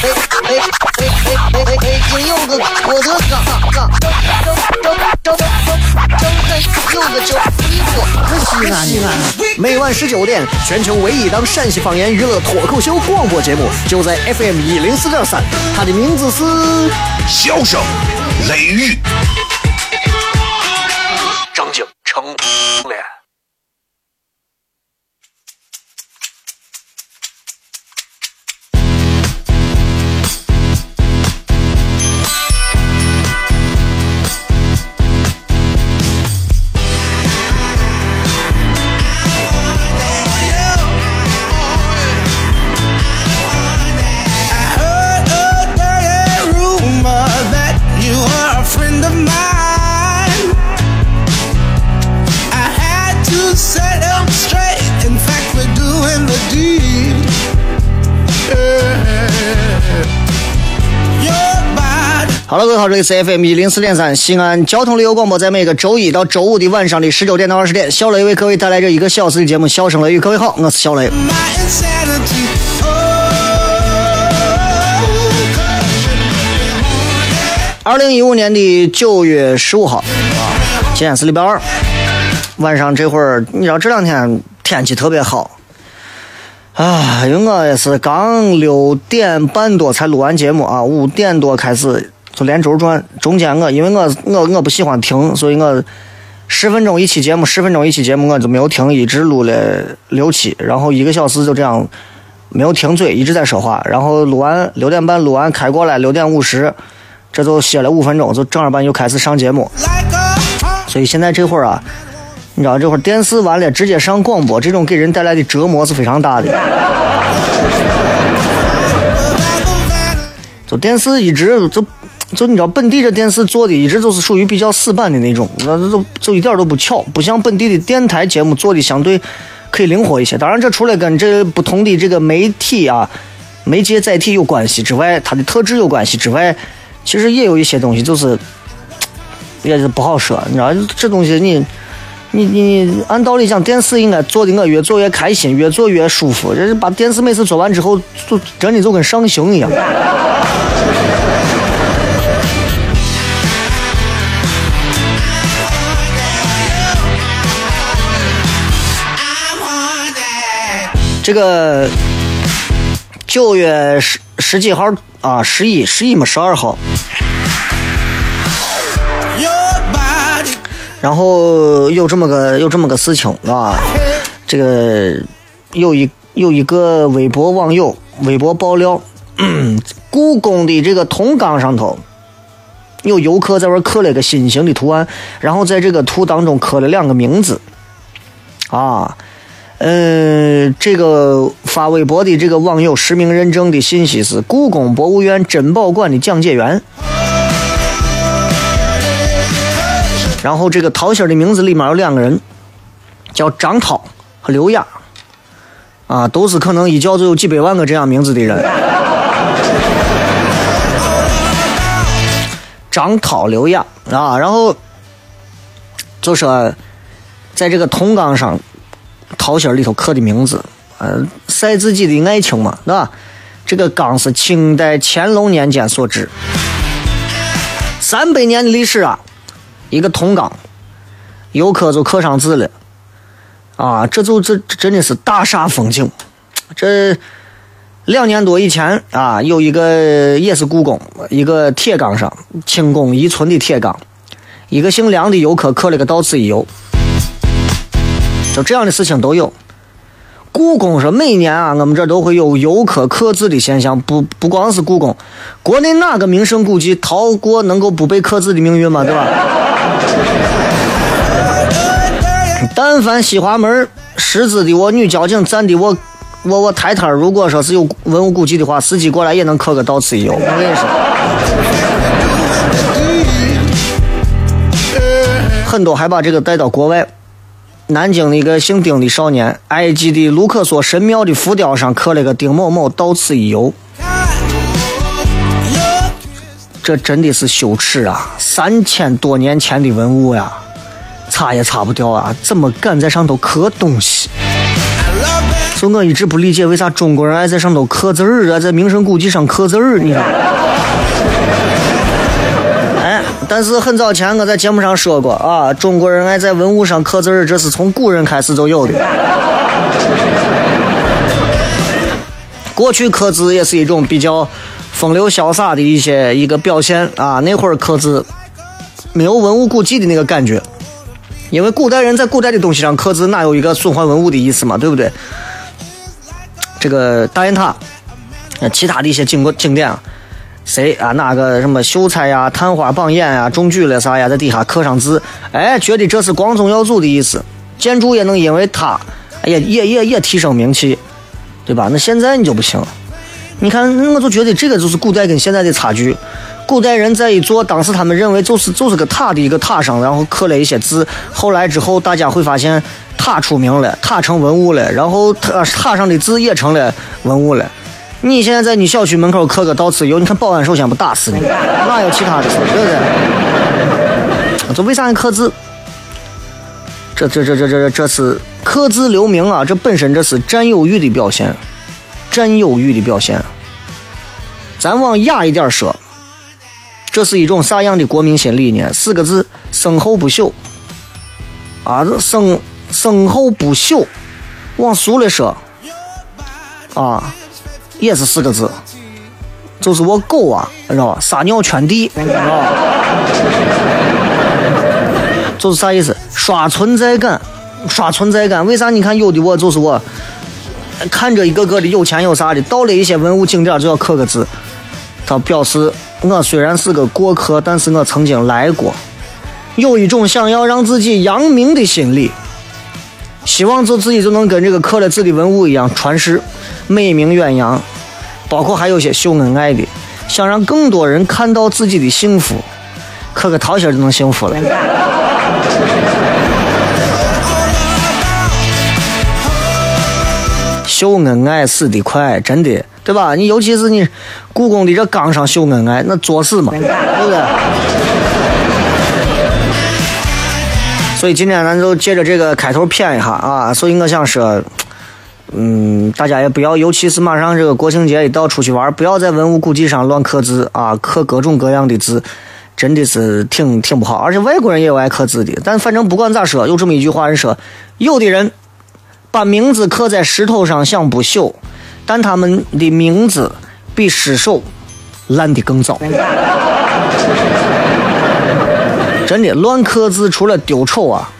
哎哎哎哎哎哎！金柚子我的哥，哥，张张张张张张有个叫李哥，西安西安。每晚十九点，全球唯一档陕西方言娱乐脱口秀广播节目，就在 FM 一零四点三。它的名字是《笑声雷雨》，好，这里是 FM 一零四点三西安交通旅游广播，在每个周一到周五的晚上的十九点到二十点，小雷为各位带来这一个小时的节目《笑声雷雨》。各位好，我是小雷。二零一五年的九月十五号啊，今天是礼拜二，晚上这会儿，你知道这两天天气特别好啊，因为我也是刚六点半多才录完节目啊，五点多开始。就连轴转，中间我因为我我我不喜欢停，所以我十分钟一期节目，十分钟一期节目我就没有停，一直录了六期，然后一个小时就这样没有停嘴，一直在说话，然后录完六点半录完开过来，六点五十，这就歇了五分钟，就正儿八经又开始上节目。所以现在这会儿啊，你知道这会儿电视完了直接上广播，这种给人带来的折磨是非常大的。就电视一直就。就你知道本地这电视做的一直都是属于比较死板的那种，那就就一点都不巧，不像本地的电台节目做的相对可以灵活一些。当然，这除了跟这不同的这个媒体啊、媒介载体有关系之外，它的特质有关系之外，其实也有一些东西就是也是不好说。你知道这东西，你你你按道理讲，电视应该做的我越做越开心，越做越舒服。这是把电视每次做完之后，就真的就跟上刑一样。这个九月十十几号啊，十一十一嘛，十二号。然后有这么个有这么个事情啊，这个有一有一个微博网友微博爆料，故宫的这个铜缸上头有游客在玩刻了个心形的图案，然后在这个图当中刻了两个名字啊。嗯，这个发微博的这个网友实名认证的信息是故宫博物院珍宝馆的讲解员。然后这个桃心的名字里面有两个人，叫张涛和刘雅，啊，都是可能一叫就有几百万个这样名字的人。张涛、刘雅啊，然后就说在这个铜缸上。桃心里头刻的名字，呃，晒自己的爱情嘛，对吧？这个缸是清代乾隆年间所制，三百年的历史啊，一个铜缸，游客就刻上字了，啊，这就这真的是大煞风景。这两年多以前啊，有一个也是故宫一个铁缸上，清宫遗存的铁缸，一个姓梁的游客刻了个“到此一游”。就这样的事情都有。故宫说每年啊，我们这都会有游客刻字的现象，不不光是故宫，国内哪个名胜古迹逃过能够不被刻字的命运吗？对吧？但凡西华门十字的我女交警站的我我我台摊如果说是有文物古迹的话，司机过来也能刻个到此一游。我跟你说，很多还把这个带到国外。南京的一个姓丁的少年，埃及的卢克索神庙的浮雕上刻了个丁某某到此一游。这真的是羞耻啊！三千多年前的文物呀，擦也擦不掉啊！怎么敢在上头刻东西？所以我一直不理解为啥中国人爱在上头刻字儿啊，在名胜古迹上刻字儿，你知道？但是很早前我在节目上说过啊，中国人爱在文物上刻字儿，这是从古人开始就有的。过去刻字也是一种比较。风流潇洒的一些一个表现啊，那会儿刻字没有文物古迹的那个感觉，因为古代人在古代的东西上刻字，哪有一个损坏文物的意思嘛，对不对？这个大雁塔，其他的一些景观景点，啊谁啊？哪个什么秀才呀、探花榜眼呀、中举了啥呀，在底下刻上字，哎，觉得这是光宗耀祖的意思，建筑也能因为它，也也也也提升名气，对吧？那现在你就不行。你看，我就觉得这个就是古代跟现在的差距。古代人在一座当时他们认为就是就是个塔的。一个塔上，然后刻了一些字。后来之后，大家会发现塔出名了，塔成文物了，然后塔塔上的字也成了文物了。你现在在你小区门口刻个“到此游”，你看保安首先不打死你，哪有其他的事，对不对？这为啥刻字？这这这这这这是刻字留名啊！这本身这是占有欲的表现。占有欲的表现，咱往雅一点说，这是一种啥样的国民心理呢？四个字：身后不朽。啊，这身身后不朽，往俗了说，啊，也是四个字，就是我狗啊，知道吧？撒尿圈地，知道吧，就是啥意思？刷存在感，刷存在感。为啥？你看有的我就是我。看着一个个的有钱有啥的，到了一些文物景点就要刻个字，他表示我虽然是个过客，但是我曾经来过，有一种想要让自己扬名的心理，希望就自己就能跟这个刻了字的文物一样传世，美名远扬。包括还有些秀恩爱的，想让更多人看到自己的幸福，刻个桃心就能幸福了。秀恩爱死得快，真的，对吧？你尤其是你故宫的这缸上秀恩爱，那作死嘛，对不对？所以今天咱就借着这个开头谝一下啊。所以我想说，嗯，大家也不要，尤其是马上这个国庆节一到，出去玩，不要在文物古迹上乱刻字啊，刻各种各样的字，真的是挺挺不好。而且外国人也有爱刻字的，但反正不管咋说，有这么一句话人说，有的人。把名字刻在石头上想不朽，但他们的名字比尸首烂的更早。真的，乱刻字除了丢丑啊，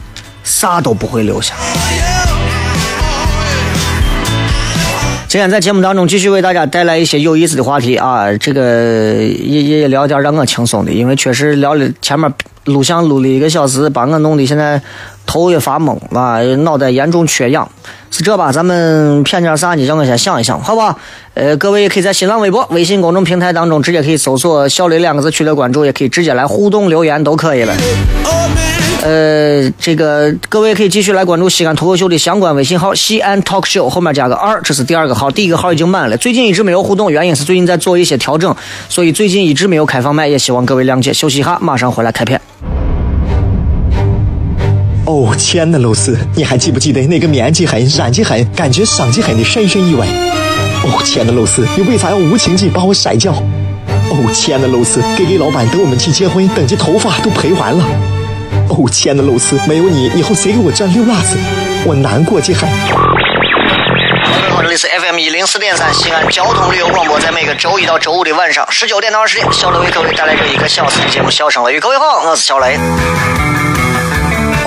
啥都不会留下。今天在节目当中继续为大家带来一些有意思的话题啊，这个也也聊点让我轻松的，因为确实聊了前面录像录了一个小时，把我弄的现在头也发懵啊，脑袋严重缺氧。是这吧？咱们骗点啥呢？让我先想一想，好不好？呃，各位也可以在新浪微博、微信公众平台当中直接可以搜索“小雷”两个字取得关注，也可以直接来互动留言，都可以了。呃，这个各位可以继续来关注西安脱口秀的相关微信号“西安 talk show”，后面加个二，这是第二个号，第一个号已经满了。最近一直没有互动，原因是最近在做一些调整，所以最近一直没有开放麦，也希望各位谅解。休息一下，马上回来开片。哦，亲爱的露丝，你还记不记得那个面积狠、染技狠、感觉伤及狠的深深意外？哦，亲爱的露丝，你为啥要无情地把我甩掉？哦，亲爱的露丝给给老板等我们去结婚，等这头发都赔完了。哦，亲爱的露丝，没有你，以后谁给我赚溜辣子？我难过极了。各位好，这里是 FM 一零四点三西安交通旅游广播，在每个周一到周五的晚上十九点到二十点，小雷为各位带来这一个小时的节目《笑声雷雨》。各位好，我是小雷。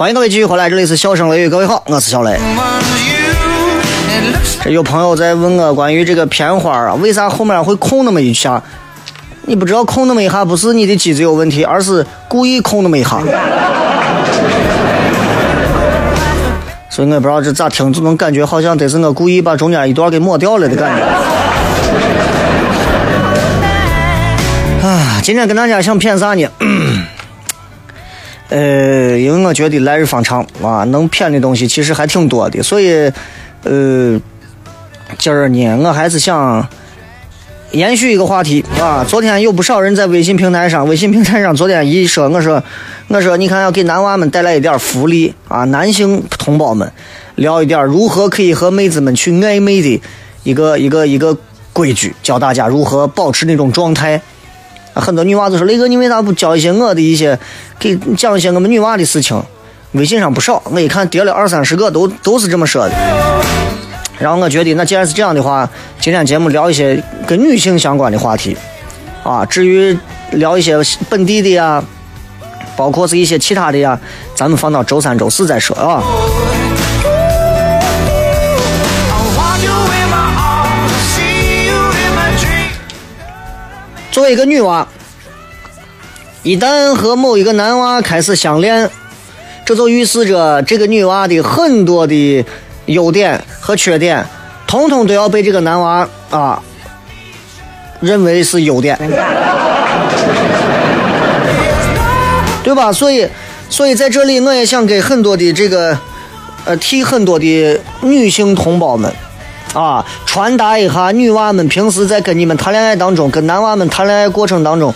欢迎各位继续回来，这里是笑声雷雨，各位好，我是小雷。这有朋友在问我关于这个片花啊，为啥后面会空那么一下？你不知道空那么一下，不是你的机子有问题，而是故意空那么一下。所以我也不知道这咋听，就能感觉好像得是我故意把中间一段给抹掉了的感觉。啊，今天跟大家想骗啥呢？呃，因为我觉得来日方长啊，能骗的东西其实还挺多的，所以，呃，今儿呢，我还是想延续一个话题啊。昨天有不少人在微信平台上，微信平台上昨天一说，我说，我说，你看要给男娃们带来一点福利啊，男性同胞们聊一点如何可以和妹子们去暧昧的一个一个一个规矩，教大家如何保持那种状态。很多女娃子说：“雷哥，你为啥不教一些我的一些，给讲一些我们女娃的事情？”微信上不少，我一看叠了二三十个，都都是这么说的。然后我觉得，那既然是这样的话，今天节目聊一些跟女性相关的话题，啊，至于聊一些本地的呀，包括是一些其他的呀，咱们放到周三、周四再说啊。作为一个女娃，一旦和某一个男娃开始相恋，这就预示着这个女娃的很多的优点和缺点，统统都要被这个男娃啊认为是优点，对吧？所以，所以在这里，我也想给很多的这个呃，替很多的女性同胞们。啊，传达一下女娃们平时在跟你们谈恋爱当中，跟男娃们谈恋爱过程当中，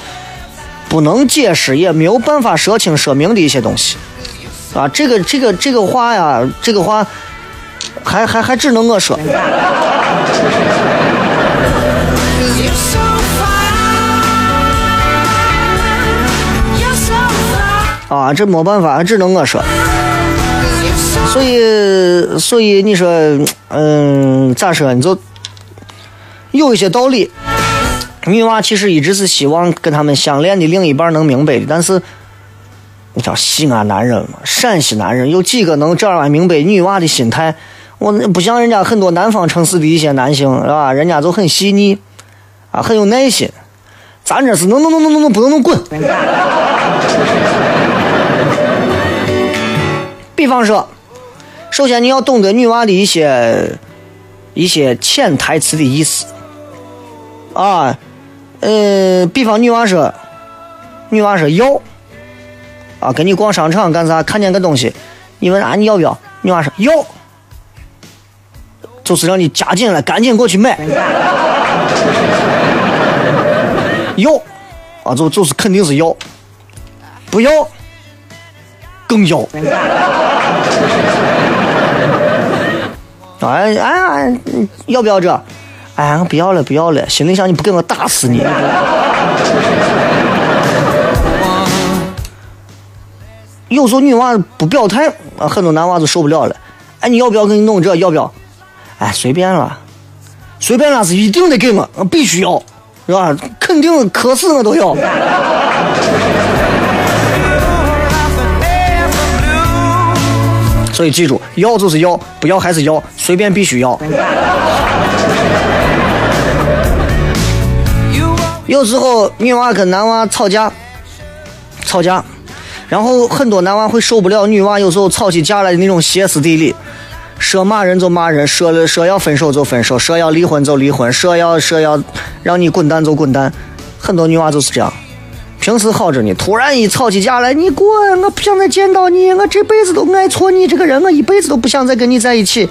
不能解释也没有办法说清说明的一些东西。啊，这个这个这个话呀，这个话还还还只能我说。啊，这没办法，只能我说。所以，所以你说，嗯，咋说？你就有一些道理。女娃其实一直是希望跟他们相恋的另一半能明白的，但是你知道西安男人嘛，陕西男人有几个能这样明白女娃的心态？我不像人家很多南方城市的一些男性，是吧？人家就很细腻，啊，很有耐心。咱这是能能能能能能不能能滚？比方说，首先你要懂得女娃的一些一些潜台词的意思啊，呃，比方女娃说，女娃说要啊，跟你逛商场干啥？看见个东西，你问啊你要不要？女娃说要，就是让你加紧了，赶紧过去买。要啊，就就是肯定是要，不要更要。哎哎，要不要这？哎，我不要了，不要了。心里想，你不给我打死你！有时候女娃不表态啊，很多男娃就受不了了。哎，你要不要给你弄这？要不要？哎，随便了，随便了是一定得给我，我必须要，是吧？肯定渴死我都要。所以记住，要就是要，不要还是要，随便必须要。有时候女娃跟男娃吵架，吵架，然后很多男娃会受不了女娃有时候吵起架来的那种歇斯底里，说骂人就骂人，说了说要分手就分手，说要离婚就离婚，说要说要让你滚蛋就滚蛋，很多女娃就是这样。平时好着呢，突然一吵起架来，你滚！我不想再见到你，我这辈子都爱错你这个人，我一辈子都不想再跟你在一起。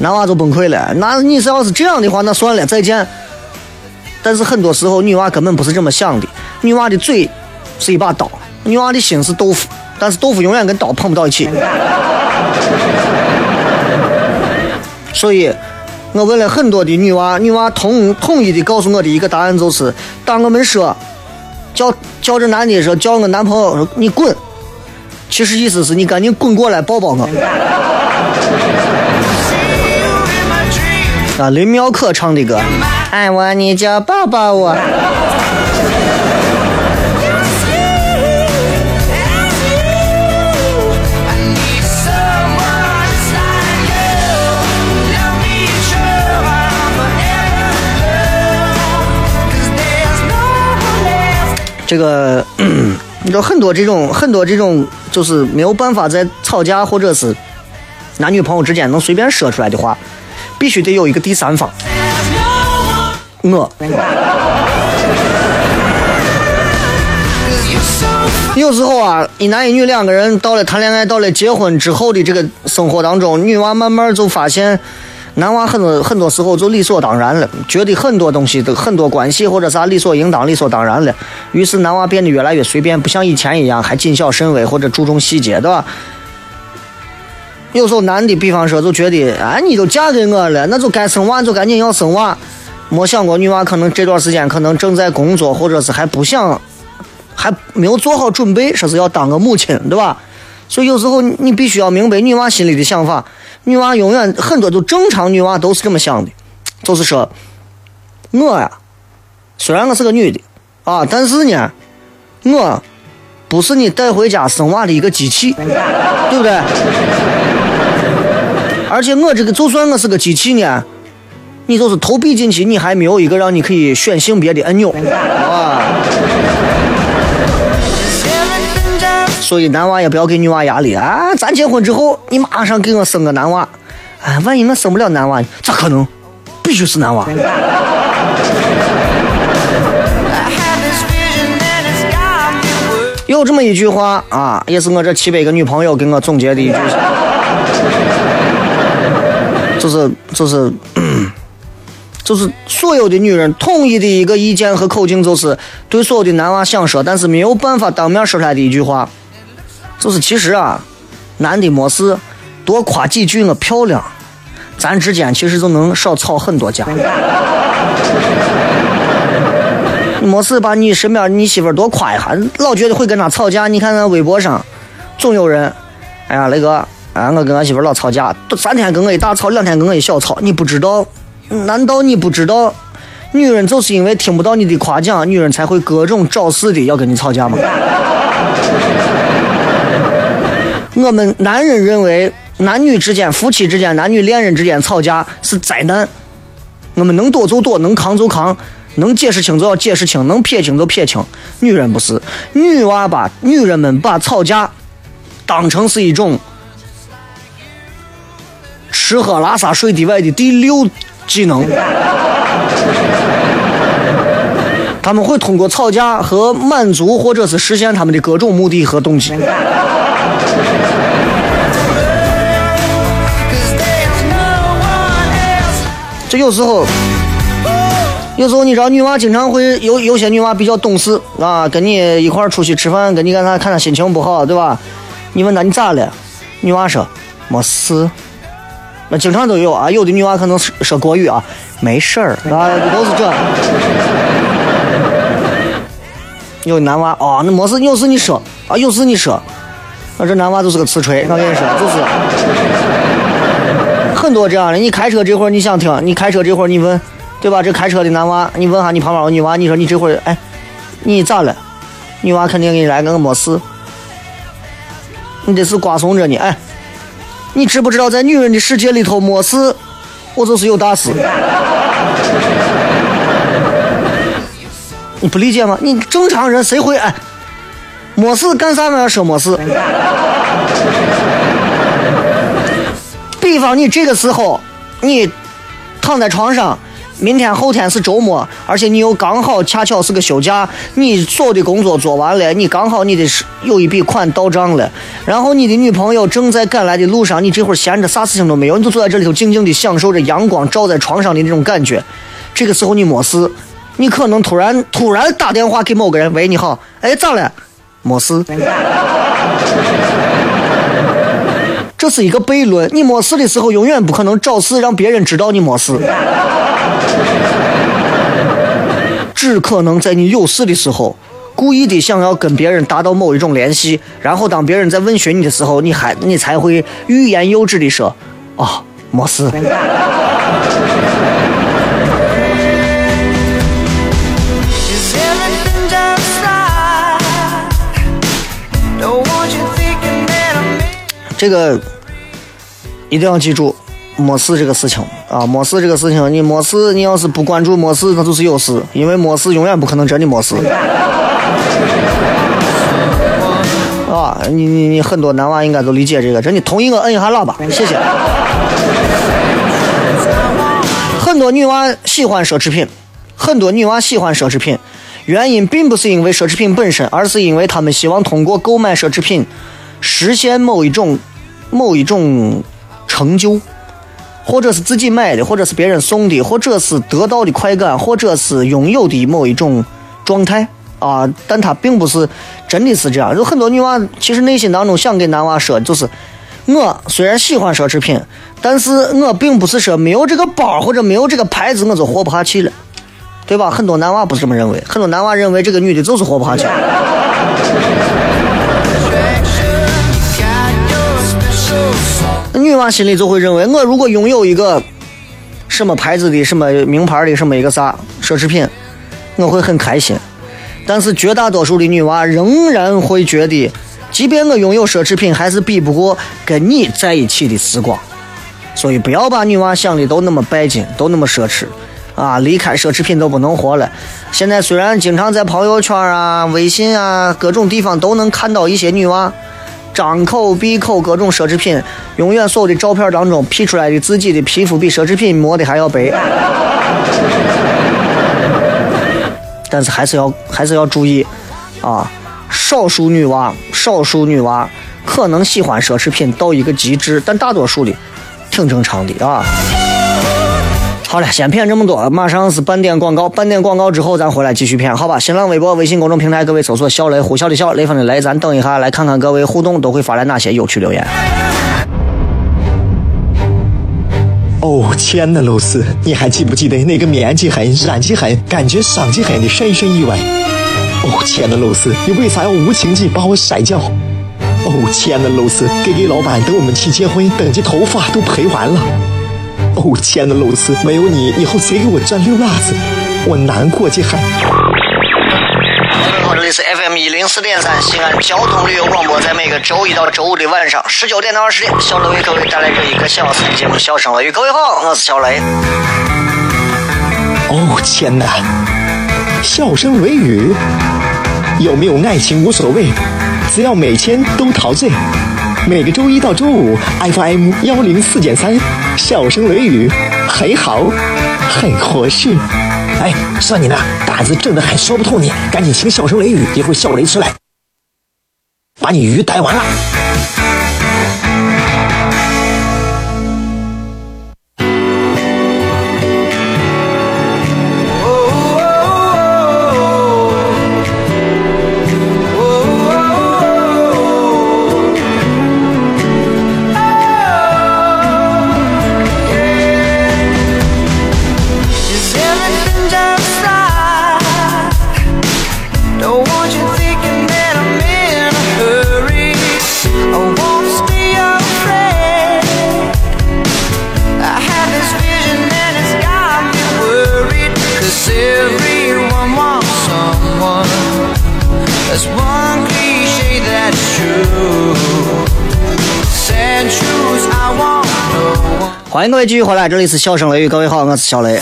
男娃就崩溃了。那你是要是这样的话，那算了，再见。但是很多时候，女娃根本不是这么想的。女娃的嘴是一把刀，女娃的心是豆腐，但是豆腐永远跟刀碰不到一起。所以，我问了很多的女娃，女娃统统一的告诉我的一个答案就是：当我们说叫叫这男的说叫我男朋友说你滚，其实意思是你赶紧滚过来抱抱我。啊，林妙可唱的歌，爱我你就抱抱我。这个，你知道很多这种很多这种，就是没有办法在吵架或者是男女朋友之间能随便说出来的话，必须得有一个第三方。我有时候啊，一男一女两个人到了谈恋爱，到了结婚之后的这个生活当中，女娃慢慢就发现，男娃很多很多时候就理所当然了，觉得很多东西都很多关系或者啥理所应当、理所当然了。于是男娃变得越来越随便，不像以前一样还谨小慎微或者注重细节，对吧？有时候男的，比方说就觉得，哎，你都嫁给我了，那就该生娃就赶紧要生娃。没想过女娃可能这段时间可能正在工作，或者是还不想还没有做好准备，说是要当个母亲，对吧？所以有时候你必须要明白女娃心里的想法。女娃永远很多都正常女娃都是这么想的，就是说，我呀，虽然我是个女的啊，但是呢，我不是你带回家生娃的一个机器，对不对？而且我这个就算我是个机器呢，你就是投币进去，你还没有一个让你可以选性别的按钮啊。所以男娃也不要给女娃压力啊！咱结婚之后，你马上给我生个男娃，哎，万一我生不了男娃，咋可能？必须是男娃。有这么一句话啊，也是我这七百个女朋友给我总结的一句，就是就是就是所有的女人统一的一个意见和口径，就是对所有的男娃想说，但是没有办法当面说出来的一句话，就是其实啊，男的没事多夸几句我漂亮，咱之间其实就能少吵很多架。没事把你身边你媳妇多夸一下，老觉得会跟她吵架。你看那微博上，总有人，哎呀，雷哥，啊，我跟我媳妇老吵架，都三天跟我一大吵，两天跟我一小吵，你不知道？难道你不知道？女人就是因为听不到你的夸奖，女人才会各种找事的要跟你吵架吗？我们男人认为，男女之间、夫妻之间、男女恋人之间吵架是灾难。我们能躲就躲，能扛就扛，能解释清就要解释清，能撇清就撇清。女人不是，女娃把女人们把吵架当成是一种吃喝拉撒睡之外的第六技能。他们会通过吵架和满足，或者是实现他们的各种目的和动机。有时候，有时候你知道，女娃经常会有有些女娃比较懂事啊，跟你一块儿出去吃饭，跟你干啥看她心情不好，对吧？你问她你咋了？女娃说没事。那经常都有啊，有的女娃可能说说国语啊，没事儿啊，都是这。有男娃哦，那没事，有事你说啊，有事你说。那这男娃就是个瓷锤，我跟你说，就是。很多这样的，你开车这会儿你想听，你开车这会儿你问，对吧？这开车的男娃，你问下你旁边有女娃，你说你这会儿哎，你咋了？女娃肯定给你来个我没事，你这是瓜怂着呢。哎，你知不知道在女人的世界里头，没事，我就是有大事。你不理解吗？你正常人谁会哎？没事干啥嘛要说没事？比方你这个时候，你躺在床上，明天后天是周末，而且你又刚好恰巧是个休假，你所有的工作做完了，你刚好你的是有一笔款到账了，然后你的女朋友正在赶来的路上，你这会儿闲着啥事情都没有，你就坐在这里头静静的享受着阳光照在床上的那种感觉，这个时候你没事，你可能突然突然打电话给某个人，喂，你好，哎，咋了？没事。这是一个悖论。你没事的时候，永远不可能找事让别人知道你没事，只可能在你有事的时候，故意的想要跟别人达到某一种联系，然后当别人在问询你的时候，你还你才会欲言又止的说：“哦，没事。”这个一定要记住，没事这个事情啊，没事这个事情，你没事，你要是不关注没事，那就是有事，因为没事永远不可能真的没事。啊，你你你很多男娃应该都理解这个，真的同意我摁一下喇叭，谢谢。很多女娃喜欢奢侈品，很多女娃喜欢奢侈品，原因并不是因为奢侈品本身，而是因为她们希望通过购买奢侈品实现某一种某一种成就，或者是自己买的，或者是别人送的，或者是得到的快感，或者是拥有的某一种状态啊。但他并不是真的是这样。有很多女娃其实内心当中想给男娃说，就是我虽然喜欢奢侈品，但是我并不是说没有这个包或者没有这个牌子我就活不下去了，对吧？很多男娃不是这么认为，很多男娃认为这个女的就是活不下去。女娃心里就会认为，我如果拥有一个什么牌子的、什么名牌的、什么一个啥奢侈品，我会很开心。但是绝大多数的女娃仍然会觉得，即便我拥有奢侈品，还是比不过跟你在一起的时光。所以不要把女娃想的都那么拜金，都那么奢侈，啊，离开奢侈品都不能活了。现在虽然经常在朋友圈啊、微信啊各种地方都能看到一些女娃张口闭口各种奢侈品，永远所有的照片当中 P 出来的自己的皮肤比奢侈品磨的还要白。但是还是要还是要注意啊，少数女娃，少数女娃可能喜欢奢侈品到一个极致，但大多数的挺正常的啊。好了，先骗这么多，马上是半点广告，半点广告之后咱回来继续骗，好吧？新浪微博、微信公众平台，各位搜索“小雷”，呼啸的笑，雷锋的雷，咱等一下来看看各位互动都会发来哪些有趣留言。哦，天呐，露丝，你还记不记得那个面积狠、染技狠、感觉伤及狠的深深意外？哦，天呐，露丝，你为啥要无情地把我甩掉？哦，天呐，露丝给给老板等我们去结婚，等这头发都赔完了。哦，天呐，露丝，没有你，以后谁给我赚溜辣子？我难过极狠。各位好，这里是 FM 一零四点三西安交通旅游广播，在每个周一到周五的晚上十九点到二十点，小雷为各位带来这一个小时的节目《笑声雷雨》。各位好，我是小雷。哦，天哪！笑声雷雨，有没有爱情无所谓，只要每天都陶醉。每个周一到周五，FM 幺零四点三，笑声雷雨，很好，很合适。哎，算你呢，胆子正的很，说不透你，赶紧请笑声雷雨，一会儿笑雷出来，把你鱼逮完了。继续回来，这里是笑声雷雨，各位好，我是小雷。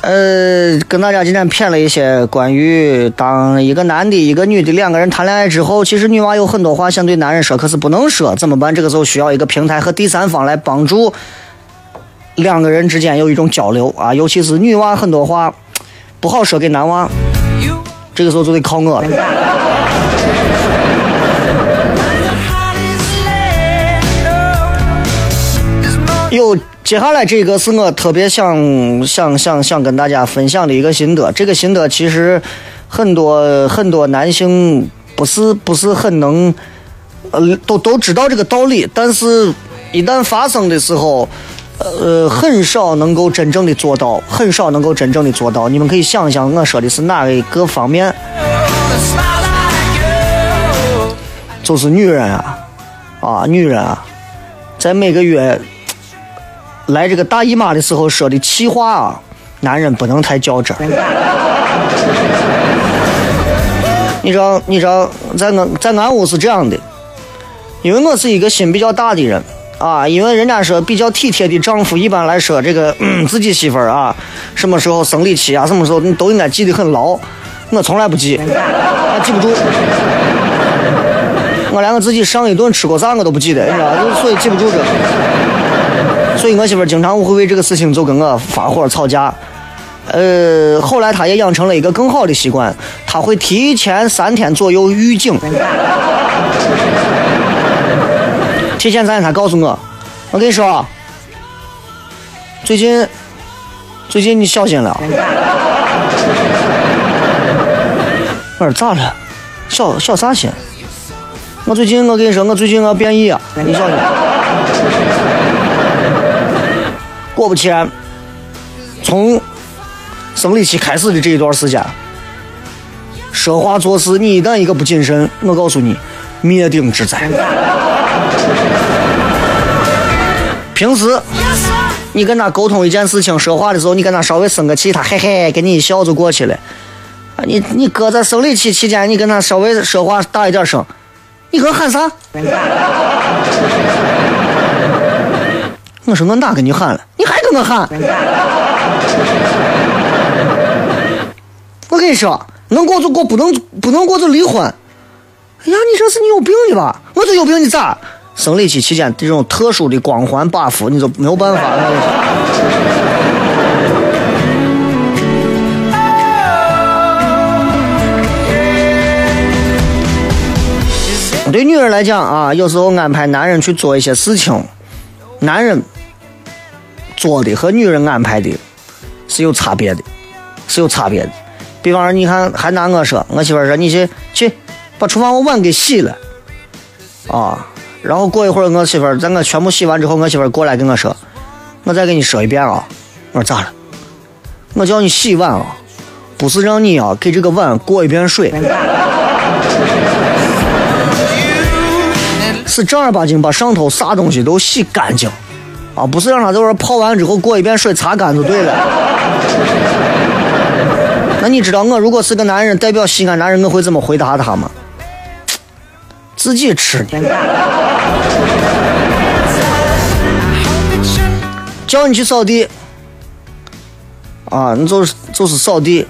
呃，跟大家今天骗了一些关于当一个男的、一个女的两个人谈恋爱之后，其实女娃有很多话想对男人说，可是不能说，怎么办？这个时候需要一个平台和第三方来帮助两个人之间有一种交流啊，尤其是女娃很多话不好说给男娃，这个时候就得靠我了。有接下来这个是我特别想想想想跟大家分享的一个心得。这个心得其实很多很多男性不是不是很能，呃，都都知道这个道理，但是一旦发生的时候，呃，很少能够真正的做到，很少能够真正的做到。你们可以想一想，我说的是哪一个方面？就是女人啊，啊，女人啊，在每个月来这个大姨妈的时候说的气话啊，男人不能太较真儿。你知道，你知道，在俺在俺屋是这样的，因为我是一个心比较大的人啊，因为人家说比较体贴的丈夫，一般来说这个、嗯、自己媳妇儿啊，什么时候生理期啊，什么时候你都应该记得很牢。我从来不记，我记不住。我连我自己上一顿吃过啥我都不记得，你知道，所以记不住这。所以我媳妇经常会为这个事情就跟我发火吵架。呃，后来她也养成了一个更好的习惯，她会提前三天左右预警。提前三天，她告诉我，我跟你说，最近最近你小心了。我说咋了？小小啥心？我最近我跟你说，我最近我变异啊，你小心。果不其然，从生理期开始的这一段时间，说话做事，你一旦一个不谨慎，我告诉你，灭顶之灾。平时你跟他沟通一件事情，说话的时候，你跟他稍微生个气，他嘿嘿跟你一笑就过去了。啊，你你哥在生理期期间，你跟他稍微说话大一点声，你给我喊啥？我说我哪跟你喊了？你还跟我喊？我跟你说，能过就过，不能不能过就离婚。哎呀，你这是你有病的吧？我这有病，你咋？生理期期间这种特殊的光环 buff，你就没有办法了。对女人来讲啊，有时候安排男人去做一些事情，男人做的和女人安排的是有差别的，是有差别的。比方说，你看，还拿我说，我媳妇说你去去把厨房碗给洗了，啊，然后过一会儿，我媳妇儿在我全部洗完之后，我媳妇儿过来跟我说，我再给你说一遍啊。我说咋了？我叫你洗碗啊，不是让你啊给这个碗过一遍水。是正儿八经把上头啥东西都洗干净，啊，不是让他在这儿泡完之后过一遍水擦干就对了。那你知道我如果是个男人，代表西安男人，我会怎么回答他吗？自己吃。叫你去扫地，啊，你就是就是扫地，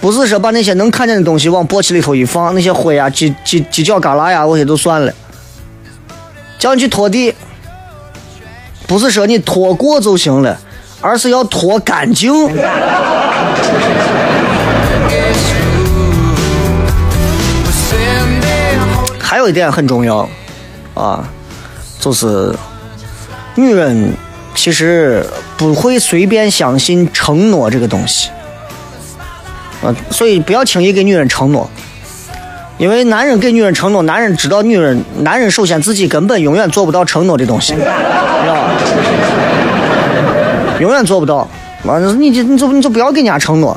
不是说把那些能看见的东西往簸箕里头一放，那些灰呀、犄犄犄角旮旯呀，我些都算了。叫你去拖地，不是说你拖过就行了，而是要拖干净。还有一点很重要，啊，就是女人其实不会随便相信承诺这个东西，啊，所以不要轻易给女人承诺。因为男人给女人承诺，男人知道女人，男人首先自己根本永远做不到承诺的东西，知道吧？永远做不到。完了，你就你就你就不要给人家承诺，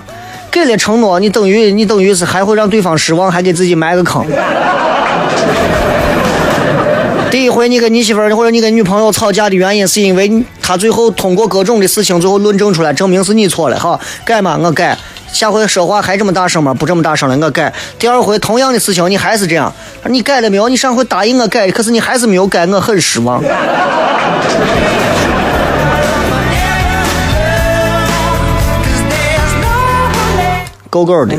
给了承诺，你等于你等于是还会让对方失望，还给自己埋个坑。第一回你跟你媳妇儿或者你跟女朋友吵架的原因，是因为她最后通过各种的事情，最后论证出来，证明是你错了，好改嘛，我改。下回说话还这么大声吗？不这么大声了，我改。第二回同样的事情，你还是这样，你改了没有？你上回答应我改，可是你还是没有改，我很失望。够够的。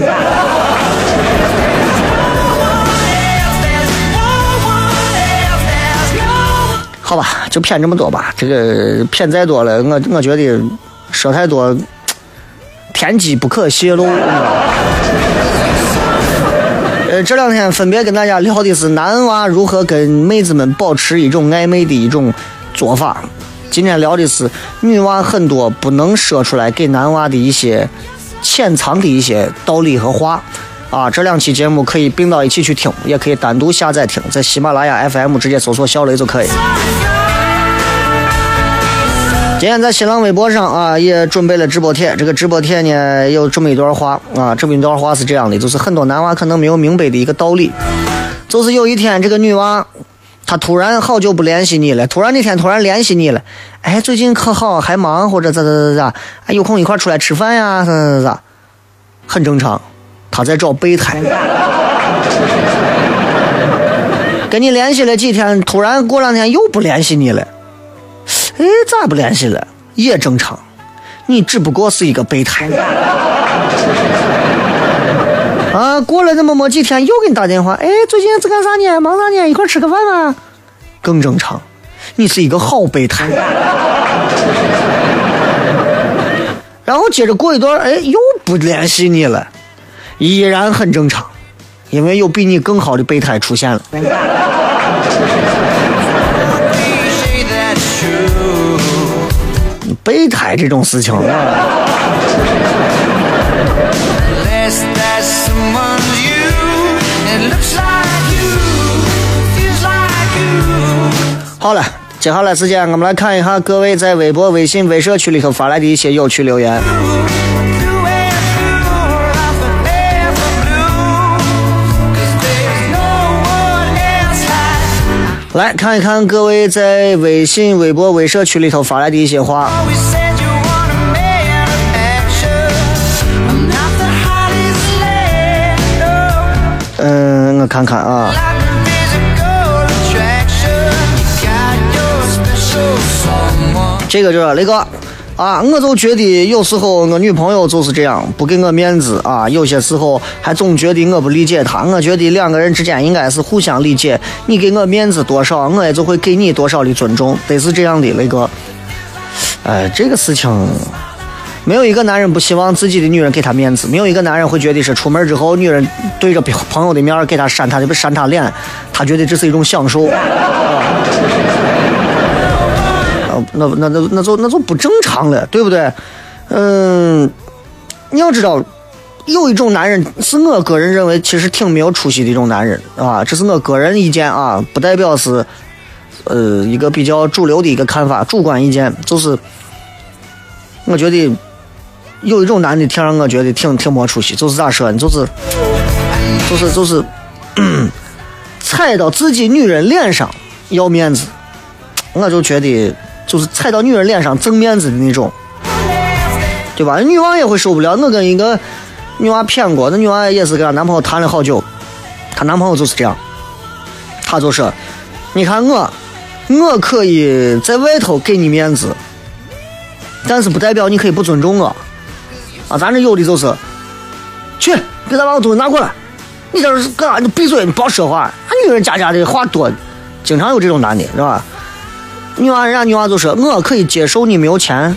好吧，就骗这么多吧。这个骗再多了，我我觉得说太多，天机不可泄露。呃，这两天分别跟大家聊的是男娃如何跟妹子们保持一种暧昧的一种做法。今天聊的是女娃很多不能说出来给男娃的一些潜藏的一些道理和话。啊，这两期节目可以并到一起去听，也可以单独下载听，在喜马拉雅 FM 直接搜索“小雷”就可以。今天在新浪微博上啊，也准备了直播帖。这个直播帖呢，有这么一段话啊，这么一段话是这样的，就是很多男娃可能没有明白的一个道理，就是有一天这个女娃，她突然好久不联系你了，突然那天突然联系你了，哎，最近可好？还忙或者咋咋咋咋？有空一块出来吃饭呀？咋咋咋？很正常。他在找备胎，跟你联系了几天，突然过两天又不联系你了，哎，咋不联系了？也正常，你只不过是一个备胎。啊，过了那么么几天又给你打电话，哎，最近在干啥呢？忙啥呢？一块吃个饭吗？更正常，你是一个好备胎。然后接着过一段，哎，又不联系你了，依然很正常，因为有比你更好的备胎出现了。备胎这种事情啊.好了，接下来时间我们来看一下各位在微博、微信、微社区里头发来的一些有趣留言。来看一看各位在微信、微博、微社区里头发来的一些话。嗯，我看看啊，这个就是雷哥啊，我就觉得有时候我女朋友就是这样，不给我面子啊，有些时候还总觉得我不理解她。我觉得两个人之间应该是互相理解，你给我面子多少，我也就会给你多少的尊重，得是这样的，雷哥。哎，这个事情。没有一个男人不希望自己的女人给他面子，没有一个男人会觉得是出门之后女人对着朋友的面给他扇他的扇他脸，他觉得这是一种享受。那那那那就那就不正常了，对不对？嗯，你要知道，有一种男人是我个人认为其实挺没有出息的一种男人啊，这是我个人意见啊，不代表是呃一个比较主流的一个看法，主观意见就是，我觉得有一种男的挺让我觉得挺挺没出息，就是咋说呢，就是就是就是、踩到自己女人脸上要面子，我就觉得就是踩到女人脸上挣面子的那种，对吧？女娃也会受不了。我跟一个女娃骗过，那女娃也是跟她男朋友谈了好久，她男朋友就是这样，他就说：“你看我，我可以在外头给你面子，但是不代表你可以不尊重我。啊，咱这有的就是，去给他把我东西拿过来，你这是干啥？你闭嘴，你不要说话。啊，女人家家的话多，经常有这种男的，是吧？女娃人家女娃就说，我可以接受你没有钱，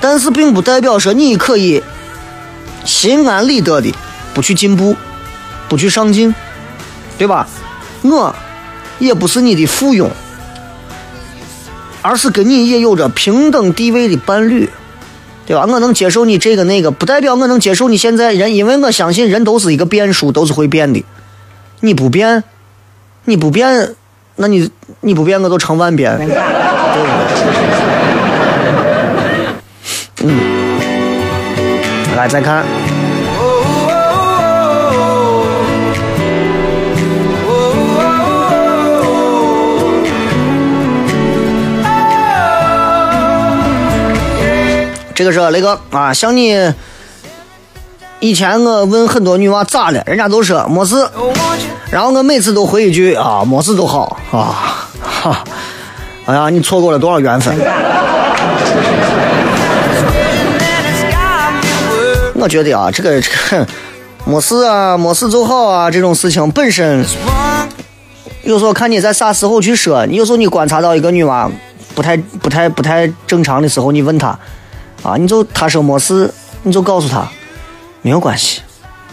但是并不代表说你可以心安理得的不去进步，不去上进，对吧？我也不是你的附庸，而是跟你也有着平等地位的伴侣，对吧？我能接受你这个那个，不代表我能接受你现在人，因为我相信人都是一个变数，都是会变的。你不变，你不变，那你你不变，我都成万变，对不对？嗯，来再看，Oh, 这个是雷哥啊，像你以前我问很多女娃咋了，人家都说没事，然后我每次都回一句啊，没事都好啊，哈，哎呀，你错过了多少缘分？我觉得啊，这个这个没事啊，没事就好啊，这种事情本身有时候看你在啥时候去说，你有时候你观察到一个女娃不太不太不太正常的时候，你问她啊，你就她说没事，你就告诉她没有关系，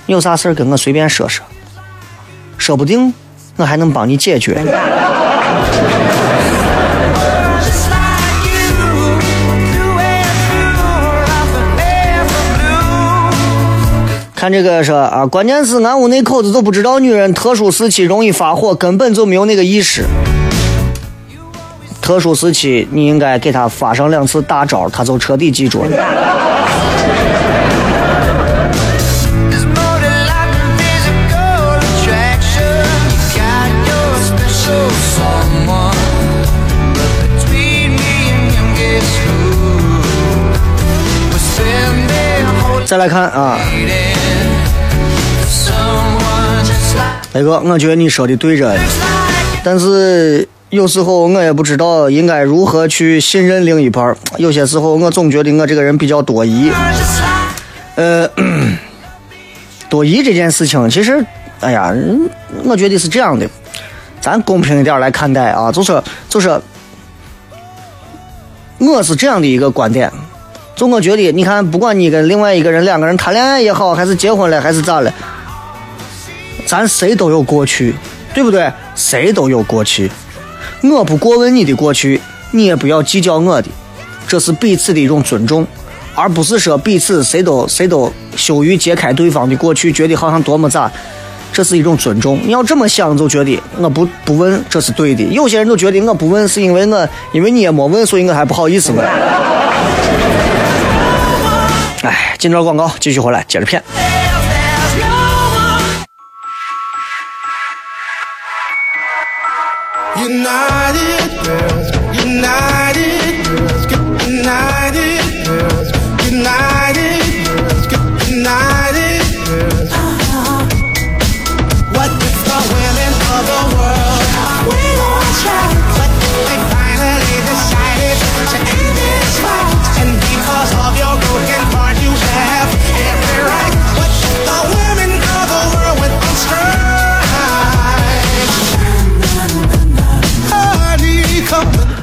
你有啥事儿跟我随便说说，说不定我还能帮你解决。看这个说啊，关键是俺屋那口子都不知道女人特殊时期容易发火，根本就没有那个意识。特殊时期，你应该给他发上两次大招，他就彻底记住了。再来看啊，雷哥，我觉得你说的对着，但是有时候我也不知道应该如何去信任另一半。有些时候我总觉得我这个人比较多疑。呃，多疑这件事情，其实，哎呀，我觉得是这样的，咱公平一点来看待啊，就说就说，我是这样的一个观点，就我觉得，你看，不管你跟另外一个人两个人谈恋爱也好，还是结婚了，还是咋了，咱谁都有过去，对不对？谁都有过去，我不过问你的过去，你也不要计较我的，这是彼此的一种尊重，而不是说彼此谁都谁都羞于揭开对方的过去，觉得好像多么咋。这是一种尊重，你要这么想，就觉得我不不问这是对的。有些人都觉得我不问是因为我，因为你也没问，所以我还不好意思问。哎，进段广告，继续回来接着骗。United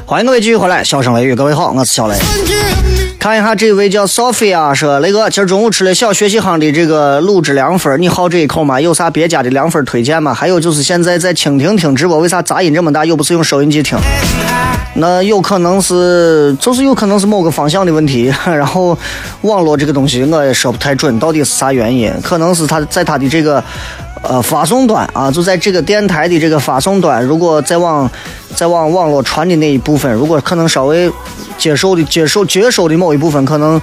欢迎各位继续回来，笑声雷雨，各位好，我是小雷。看一下这位叫 Sophia 说，雷哥，今儿中午吃了小学习行的这个卤汁凉粉，你好这一口吗？有啥别家的凉粉推荐吗？还有就是现在在蜻蜓听直播，为啥杂音这么大？又不是用收音机听？那有可能是，就是有可能是某个方向的问题。然后网络这个东西我也说不太准，到底是啥原因？可能是它在它的这个呃发送端啊，就在这个电台的这个发送端，如果再往再往网络传的那一部分，如果可能稍微接受的接受接收的某一部分可能。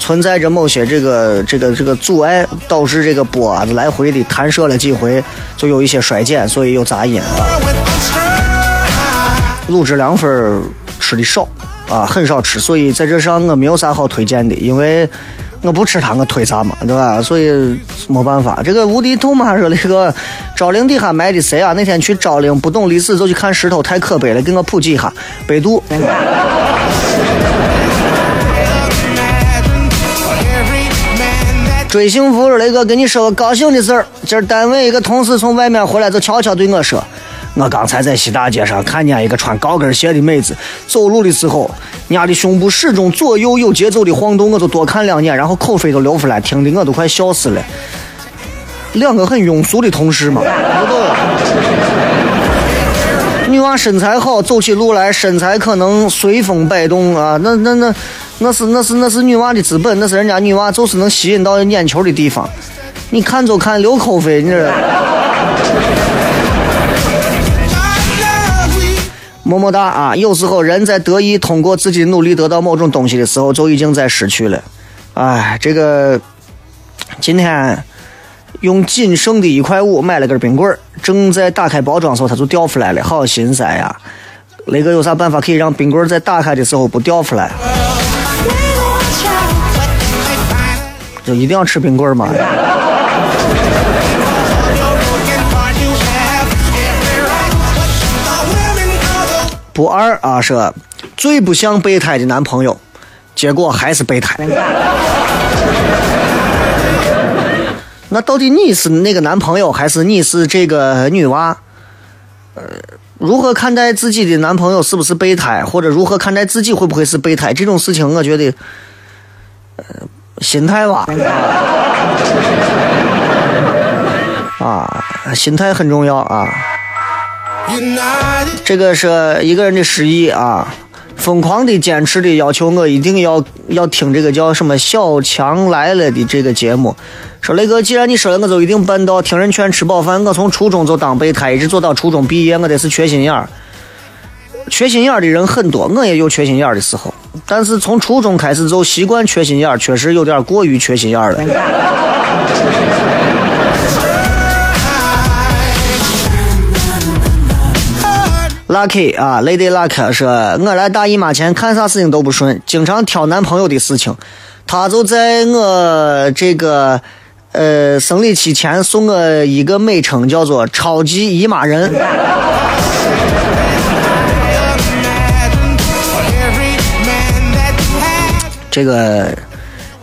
存在着某些这个这个这个阻碍，导致这个波啊来回的弹射了几回，就有一些衰减，所以有杂音。went on strike. 卤汁凉粉吃的少啊，很少吃，所以在这上我没有啥好推荐的，因为我不吃它，我推啥嘛，对吧？所以没办法。这个无敌兔嘛说那个昭陵底下埋的谁啊？那天去昭陵不懂历史就去看石头，太可悲了，给我普及一下。百度。追幸福雷哥，跟你说个高兴的事儿。今儿单位一个同事从外面回来，就悄悄对我说：“我刚才在西大街上看见一个穿高跟鞋的妹子，走路的时候，伢的胸部始终左右有节奏的晃动，我就多看两眼，然后口水都流出来，听得我都快笑死了。两个很庸俗的同事嘛，不懂。女娃身材好，走起路来身材可能随风摆动啊，那那那那是那是那是女娃的资本，那是人家女娃就是能吸引到眼球的地方。你看就看流口水，你这么么哒啊！有时候人在得意通过自己努力得到某种东西的时候，就已经在失去了。哎，这个今天用仅剩的一块五买了根冰棍儿，正在打开包装时候，它就掉出来了，好心塞呀！雷哥有啥办法可以让冰棍儿在打开的时候不掉出来？就一定要吃冰棍儿吗？不二啊，说最不像备胎的男朋友，结果还是备胎。那到底你是那个男朋友，还是你是这个女娃？呃，如何看待自己的男朋友是不是备胎，或者如何看待自己会不会是备胎？这种事情，我觉得，呃，心态吧，啊，心态很重要啊。这个是一个人的失忆啊，疯狂的坚持的要求我一定要要听这个叫什么“小强来了”的这个节目。说雷哥，既然你说了，我就一定办到。听人劝，吃饱饭。我从初中就当备胎，一直做到初中毕业，我得是缺心眼儿。缺心眼儿的人很多，我也有缺心眼儿的时候。但是从初中开始就习惯缺心眼儿，确实有点过于缺心眼儿了。Lucky 啊，Lady Luck 说，我来大姨妈前看啥事情都不顺，经常挑男朋友的事情。他就在我这个呃，生理期前送我一个美称，叫做“超级姨妈人”。这个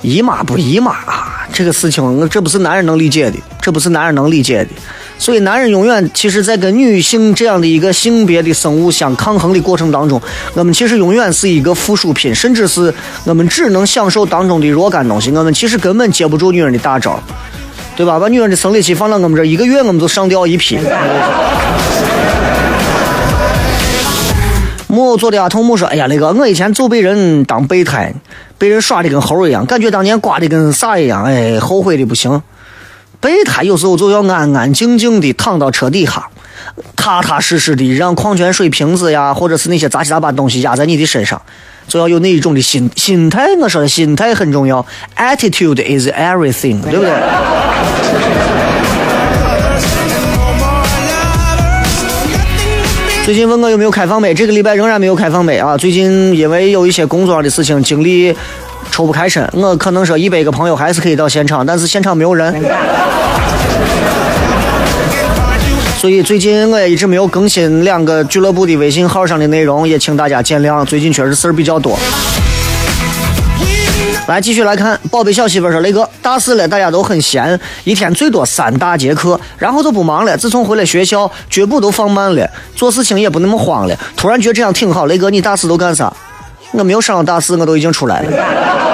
姨妈不姨妈啊，这个事情这不是男人能理解的，这不是男人能理解的。所以，男人永远其实，在跟女性这样的一个性别的生物相抗衡的过程当中，我们其实永远是一个附属品，甚至是我们只能享受当中的若干东西。我们其实根本接不住女人的大招，对吧？把女人的生理期放到我们这，一个月我们就上吊一批。木偶做的阿童木说：“哎呀，那个我以前就被人当备胎，被人耍的跟猴一样，感觉当年刮的跟啥一样，哎，后悔的不行。备胎有时候就要安安静静的躺到车底下，踏踏实实的让矿泉水瓶子呀，或者是那些杂七杂八东西压在你的身上，就要有那一种的心心态。我说的心态很重要，attitude is everything，对不对？”最近问我有没有开放杯，这个礼拜仍然没有开放杯啊。最近因为有一些工作上的事情，精力抽不开身。我可能说一百个朋友还是可以到现场，但是现场没有人。所以最近我也一直没有更新两个俱乐部的微信号上的内容，也请大家见谅。最近确实事儿比较多。来继续来看，宝贝小媳妇说：“雷哥，大四了，大家都很闲，一天最多三大节课，然后就不忙了。自从回了学校，脚步都放慢了，做事情也不那么慌了。突然觉得这样挺好。雷哥，你大四都干啥？我没有上到大四，我都已经出来了。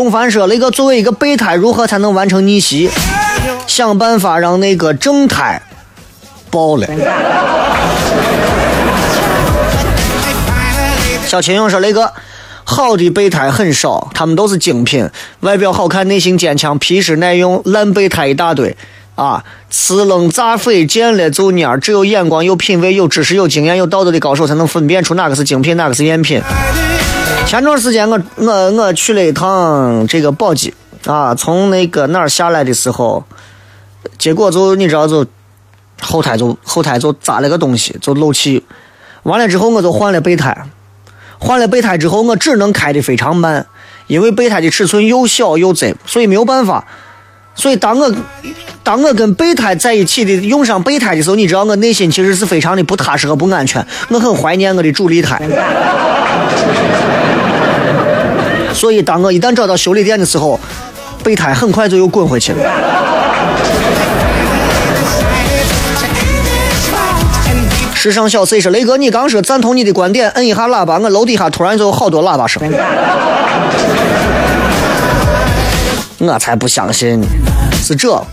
董凡说：“雷哥，作为一个备胎，如何才能完成逆袭？想办法让那个正胎爆了。”小秦勇说：“雷哥，好的备胎很少，他们都是精品，外表好看，内心坚强，皮实耐用。烂备胎一大堆，啊，呲楞炸匪见了就蔫。只有眼光、有品位、有知识、有经验、有道德的高手，才能分辨出哪个是精品，哪个是赝品。前段时间我我我去了一趟这个宝鸡啊，从那个哪儿下来的时候，结果就你知道就后台就后台就扎了个东西，就漏气。完了之后我就换了备胎。”换了备胎之后，我只能开的非常慢，因为备胎的尺寸又小又窄，所以没有办法。所以当我当我跟备胎在一起的用上备胎的时候，你知道我内心其实是非常的不踏实和不安全。我很怀念我的主力胎。所以当我一旦找到修理店的时候，备胎很快就又滚回去了。时尚小 C 说：“雷哥，你刚说赞同你的观点，摁一下喇叭，我楼底下突然就有好多喇叭声。我才不相信呢！是这，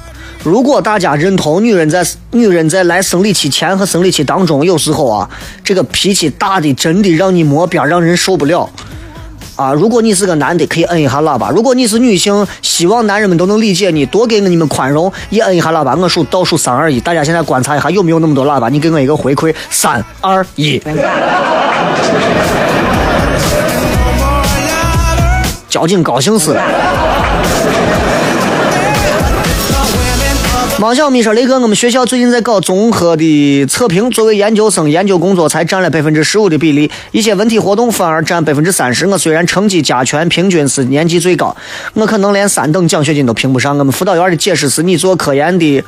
如果大家认同女人在女人在来生理期前和生理期当中，有时候啊，这个脾气大的真的让你摸边，让人受不了。啊，如果你是个男的，可以摁一下喇叭；如果你是女性，希望男人们都能理解你，多给你们宽容，也摁一下喇叭。我数倒数三二一，大家现在观察一下有没有那么多喇叭，你给我一个回馈，三二一。交警高兴死了。王小米说：“雷哥，我们学校最近在搞综合的测评，作为研究生，研究工作才占了百分之十五的比例，一些文体活动反而占百分之三十。我虽然成绩加权，平均是年级最高，我可能连三等奖学金都评不上。我们辅导员的解释是：你做科研的，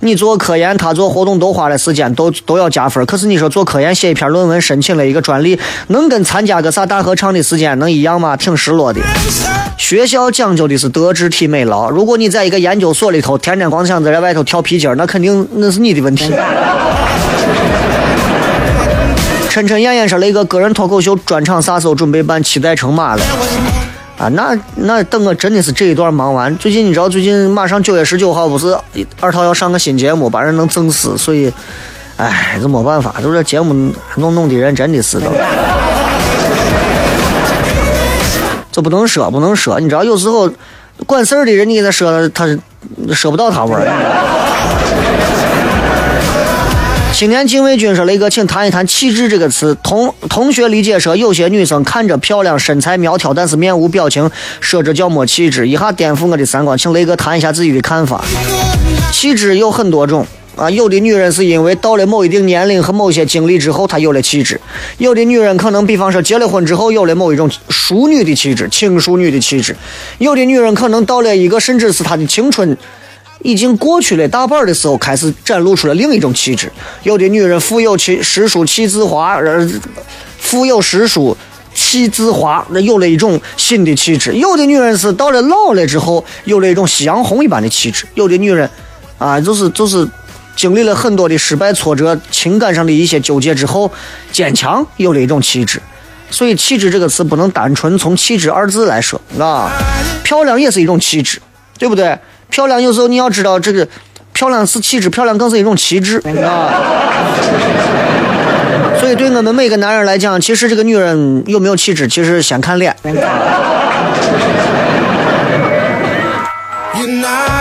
你做科研，他做活动都花了时间，都都要加分。可是你说做科研写一篇论文，申请了一个专利，能跟参加个啥大合唱的时间能一样吗？挺失落的。学校讲究的是德智体美劳，如果你在一个研究所里头，天天光想着在外头跳皮筋，那肯定那是你的问题。琛琛燕燕说：“雷哥，个人脱口秀专场啥时候准备办？期待成马了。”啊，那那等我真的是这一段忙完，最近你知道，最近马上九月十九号不是二套要上个新节目，把人能整死，所以，哎，这没办法，就这节目弄弄的人真的是的。这不能说，不能说，你知道，有时候管事儿的人，你给他说，他说不到他味儿。青年禁卫军说：“雷哥，请谈一谈‘气质’这个词。同同学理解说，有些女生看着漂亮，身材苗条，但是面无表情，说这叫没气质。一下颠覆我的三观，请雷哥谈一下自己的看法。气质有很多种啊，有的女人是因为到了某一定年龄和某些经历之后，她有了气质；有的女人可能，比方说结了婚之后有了某一种淑女的气质、轻淑女的气质；有的女人可能到了一个甚至是她的青春已经过去了大半的时候，开始展露出了另一种气质；有的女人腹有气诗书气自华，而，腹有诗书。气自华，那有了一种新的气质。有的女人是到了老了之后，有了一种夕阳红一般的气质。有的女人，啊，就是就是经历了很多的失败挫折、情感上的一些纠结之后，坚强，有了一种气质。所以，气质这个词不能单纯从气质二字来说，啊，漂亮也是一种气质，对不对？漂亮有时候你要知道，这个漂亮是气质，漂亮更是一种气质，啊。所以，对我们每个男人来讲，其实这个女人有没有气质，其实先看脸。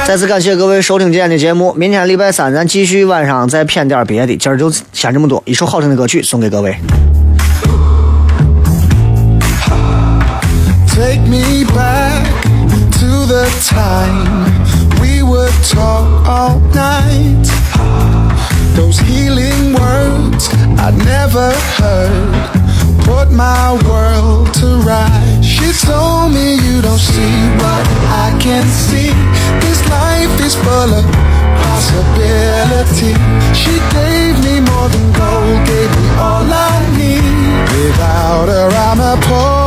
再次感谢各位收听今天的节目，明天礼拜三咱继续晚上再谝点别的。今儿就先这么多，一首好听的歌曲送给各位。Take me back to the time talk all night. Those healing words I'd never heard put my world to right. She told me you don't see what I can see. This life is full of possibility. She gave me more than gold, gave me all I need. Without her, I'm a poor